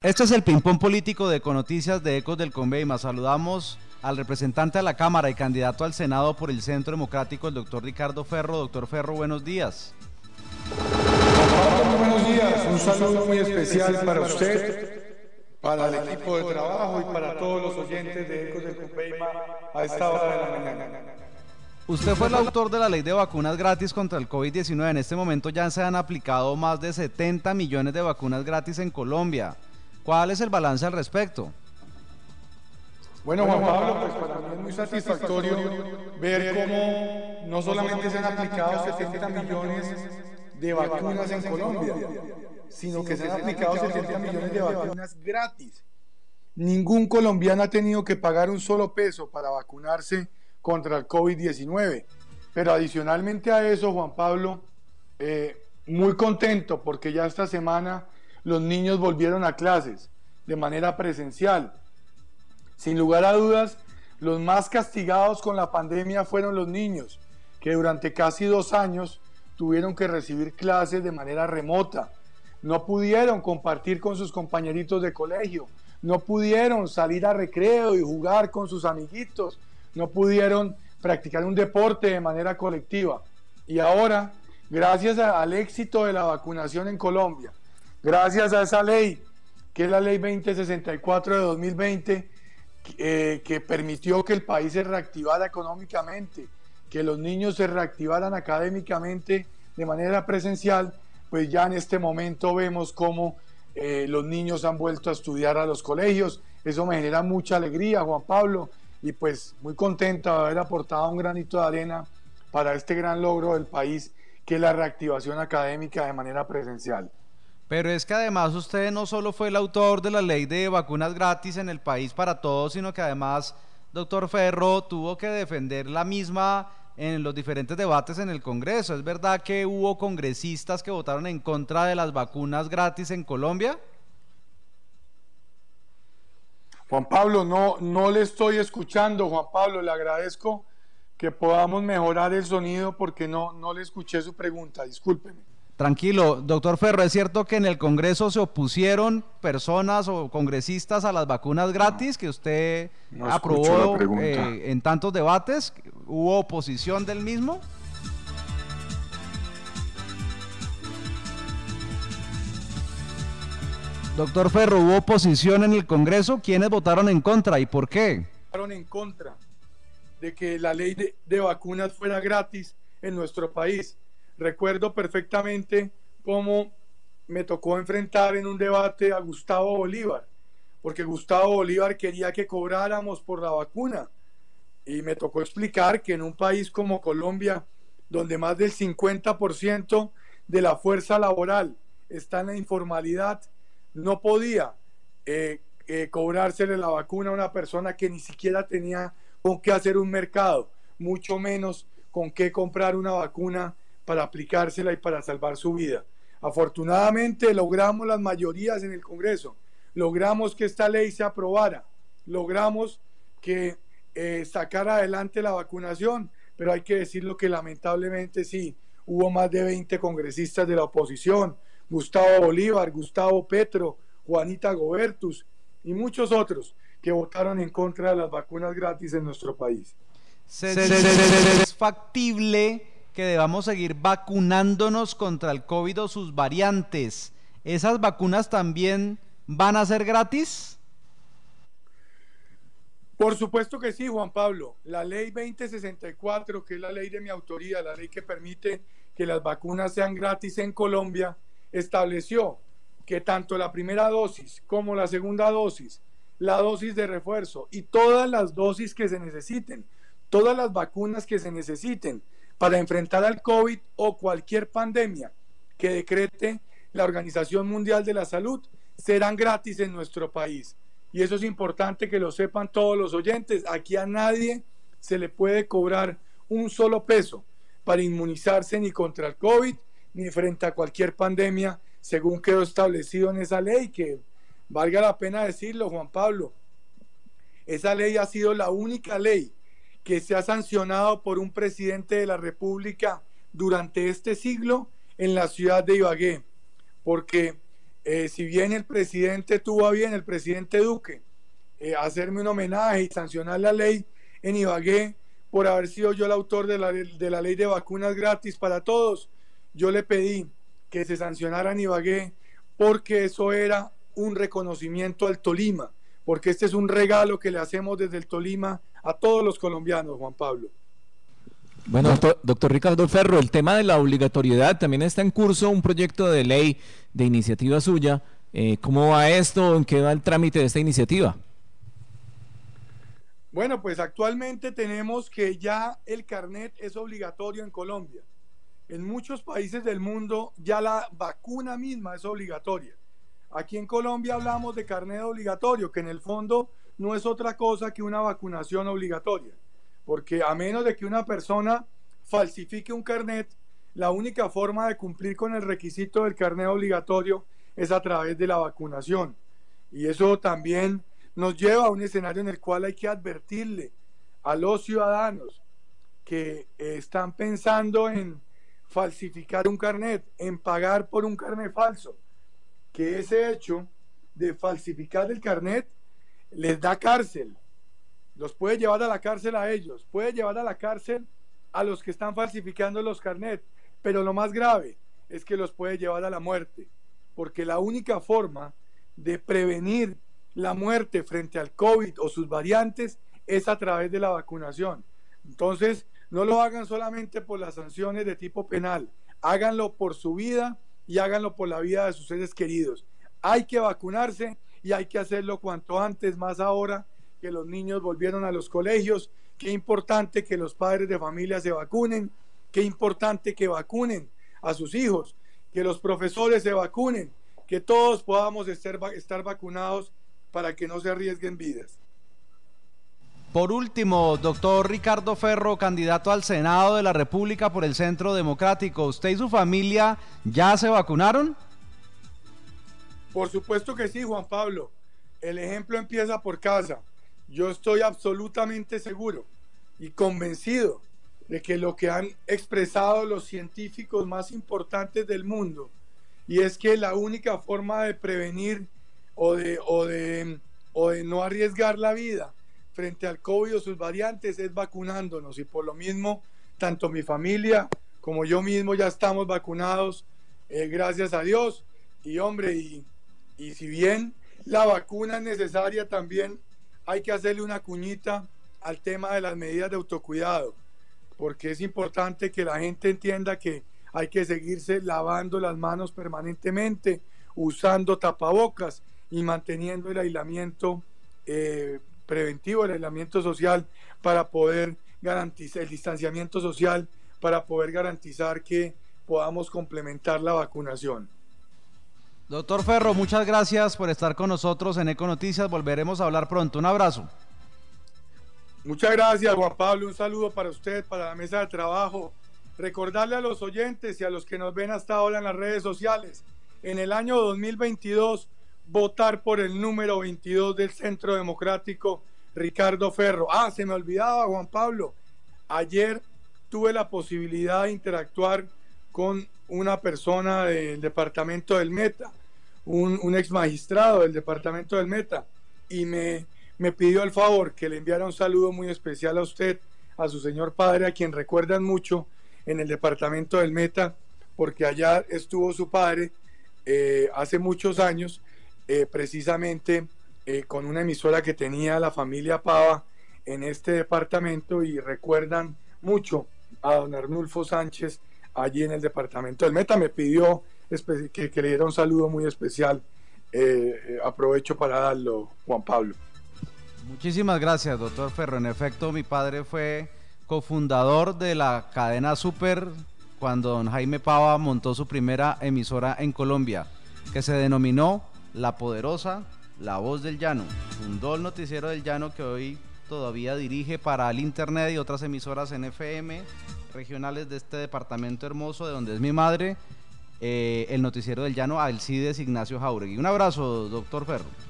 Este es el ping-pong político de Econoticias de Ecos del Conveima. Saludamos al representante de la Cámara y candidato al Senado por el Centro Democrático, el doctor Ricardo Ferro. Doctor Ferro, buenos días. buenos días. Un saludo muy especial para usted, para el equipo de trabajo y para todos los oyentes de Ecos del Conveima a esta hora de la mañana. Usted fue el autor de la ley de vacunas gratis contra el COVID-19. En este momento ya se han aplicado más de 70 millones de vacunas gratis en Colombia. ¿Cuál es el balance al respecto? Bueno, Juan Pablo, pues para mí es muy satisfactorio ver cómo no solamente se han aplicado 70 millones de vacunas en Colombia, sino que se han aplicado 70 millones de vacunas gratis. Ningún colombiano ha tenido que pagar un solo peso para vacunarse contra el COVID-19. Pero adicionalmente a eso, Juan Pablo, eh, muy contento porque ya esta semana los niños volvieron a clases de manera presencial. Sin lugar a dudas, los más castigados con la pandemia fueron los niños, que durante casi dos años tuvieron que recibir clases de manera remota. No pudieron compartir con sus compañeritos de colegio, no pudieron salir a recreo y jugar con sus amiguitos, no pudieron practicar un deporte de manera colectiva. Y ahora, gracias al éxito de la vacunación en Colombia, Gracias a esa ley, que es la ley 2064 de 2020, eh, que permitió que el país se reactivara económicamente, que los niños se reactivaran académicamente de manera presencial, pues ya en este momento vemos cómo eh, los niños han vuelto a estudiar a los colegios. Eso me genera mucha alegría, Juan Pablo, y pues muy contento de haber aportado un granito de arena para este gran logro del país, que es la reactivación académica de manera presencial. Pero es que además usted no solo fue el autor de la ley de vacunas gratis en el país para todos, sino que además, doctor Ferro, tuvo que defender la misma en los diferentes debates en el Congreso. ¿Es verdad que hubo congresistas que votaron en contra de las vacunas gratis en Colombia? Juan Pablo, no, no le estoy escuchando, Juan Pablo, le agradezco que podamos mejorar el sonido porque no, no le escuché su pregunta, discúlpeme. Tranquilo, doctor Ferro, ¿es cierto que en el Congreso se opusieron personas o congresistas a las vacunas gratis que usted aprobó eh, en tantos debates? ¿Hubo oposición del mismo? Doctor Ferro, ¿hubo oposición en el Congreso? ¿Quiénes votaron en contra y por qué? Votaron en contra de que la ley de vacunas fuera gratis en nuestro país Recuerdo perfectamente cómo me tocó enfrentar en un debate a Gustavo Bolívar, porque Gustavo Bolívar quería que cobráramos por la vacuna. Y me tocó explicar que en un país como Colombia, donde más del 50% de la fuerza laboral está en la informalidad, no podía eh, eh, cobrársele la vacuna a una persona que ni siquiera tenía con qué hacer un mercado, mucho menos con qué comprar una vacuna para aplicársela y para salvar su vida. Afortunadamente logramos las mayorías en el Congreso, logramos que esta ley se aprobara, logramos que eh, sacara adelante la vacunación, pero hay que decirlo que lamentablemente sí, hubo más de 20 congresistas de la oposición, Gustavo Bolívar, Gustavo Petro, Juanita Gobertus y muchos otros que votaron en contra de las vacunas gratis en nuestro país. ¿Es factible que debamos seguir vacunándonos contra el COVID o sus variantes. ¿Esas vacunas también van a ser gratis? Por supuesto que sí, Juan Pablo. La ley 2064, que es la ley de mi autoría, la ley que permite que las vacunas sean gratis en Colombia, estableció que tanto la primera dosis como la segunda dosis, la dosis de refuerzo y todas las dosis que se necesiten, todas las vacunas que se necesiten para enfrentar al COVID o cualquier pandemia que decrete la Organización Mundial de la Salud serán gratis en nuestro país. Y eso es importante que lo sepan todos los oyentes. Aquí a nadie se le puede cobrar un solo peso para inmunizarse ni contra el COVID ni frente a cualquier pandemia, según quedó establecido en esa ley, que valga la pena decirlo, Juan Pablo, esa ley ha sido la única ley que se ha sancionado por un presidente de la República durante este siglo en la ciudad de Ibagué, porque Eh, si bien el presidente tuvo a bien, el presidente Duque, eh, hacerme un homenaje y sancionar la ley en Ibagué por haber sido yo el autor de la, de la ley de vacunas gratis para todos, yo le pedí que se sancionara en Ibagué porque eso era un reconocimiento al Tolima, porque este es un regalo que le hacemos desde el Tolima a todos los colombianos, Juan Pablo. Bueno, doctor, Ricardo Ferro, el tema de la obligatoriedad también está en curso un proyecto de ley de iniciativa suya. Eh, ¿Cómo va esto? ¿En qué va el trámite de esta iniciativa? Bueno, pues actualmente tenemos que ya el carnet es obligatorio en Colombia. En muchos países del mundo ya la vacuna misma es obligatoria. Aquí en Colombia hablamos de carnet obligatorio, que en el fondo no es otra cosa que una vacunación obligatoria porque a menos de que una persona falsifique un carnet, la única forma de cumplir con el requisito del carnet obligatorio es a través de la vacunación. Y eso también nos lleva a un escenario en el cual hay que advertirle a los ciudadanos que están pensando en falsificar un carnet, en pagar por un carnet falso, que ese hecho de falsificar el carnet les da cárcel, los puede llevar a la cárcel a ellos, puede llevar a la cárcel a los que están falsificando los carnets, pero lo más grave es que los puede llevar a la muerte, porque la única forma de prevenir la muerte frente al COVID o sus variantes es a través de la vacunación. Entonces, no lo hagan solamente por las sanciones de tipo penal, háganlo por su vida y háganlo por la vida de sus seres queridos. Hay que vacunarse y hay que hacerlo cuanto antes, más ahora que los niños volvieron a los colegios, qué importante que los padres de familia se vacunen, qué importante que vacunen a sus hijos, que los profesores se vacunen, que todos podamos estar, estar vacunados para que no se arriesguen vidas. Por último, doctor Ricardo Ferro, candidato al Senado de la República por el Centro Democrático, ¿usted y su familia ya se vacunaron? Por supuesto que sí, Juan Pablo. El ejemplo empieza por casa. Yo estoy absolutamente seguro y convencido de que lo que han expresado los científicos más importantes del mundo, y es que la única forma de prevenir o de, o de, o de no arriesgar la vida frente al COVID o sus variantes es vacunándonos. Y por lo mismo, tanto mi familia como yo mismo ya estamos vacunados, eh, gracias a Dios. Y hombre, y, y si bien la vacuna es necesaria también hay que hacerle una cuñita al tema de las medidas de autocuidado, porque es importante que la gente entienda que hay que seguirse lavando las manos permanentemente, usando tapabocas y manteniendo el aislamiento eh, preventivo, el aislamiento social para poder garantizar el distanciamiento social, para poder garantizar que podamos complementar la vacunación. Doctor Ferro, muchas gracias por estar con nosotros en Eco Noticias. Volveremos a hablar pronto. Un abrazo. Muchas gracias, Juan Pablo. Un saludo para usted, para la mesa de trabajo. Recordarle a los oyentes y a los que nos ven hasta ahora en las redes sociales, en el año 2022, votar por el número 22 del Centro Democrático, Ricardo Ferro. Ah, se me olvidaba, Juan Pablo. Ayer tuve la posibilidad de interactuar con una persona del departamento del Meta, un, ex magistrado del departamento del Meta, y me, me pidió el favor que le enviara un saludo muy especial a usted, a su señor padre, a quien recuerdan mucho en el departamento del Meta, porque allá estuvo su padre eh, hace muchos años, eh, precisamente eh, con una emisora que tenía la familia Pava en este departamento y recuerdan mucho a don Arnulfo Sánchez, allí en el departamento del Meta. Me pidió que, le diera un saludo muy especial. Eh, eh, aprovecho para darlo, Juan Pablo. Muchísimas gracias, doctor Ferro. En efecto, mi padre fue cofundador de la cadena Super cuando don Jaime Pava montó su primera emisora en Colombia, que se denominó La Poderosa, La Voz del Llano. Fundó el noticiero del Llano que hoy todavía dirige para el Internet y otras emisoras en FM regionales de este departamento hermoso de donde es mi madre, eh, el noticiero del llano Alcides Ignacio Jauregui. Un abrazo, doctor Ferro.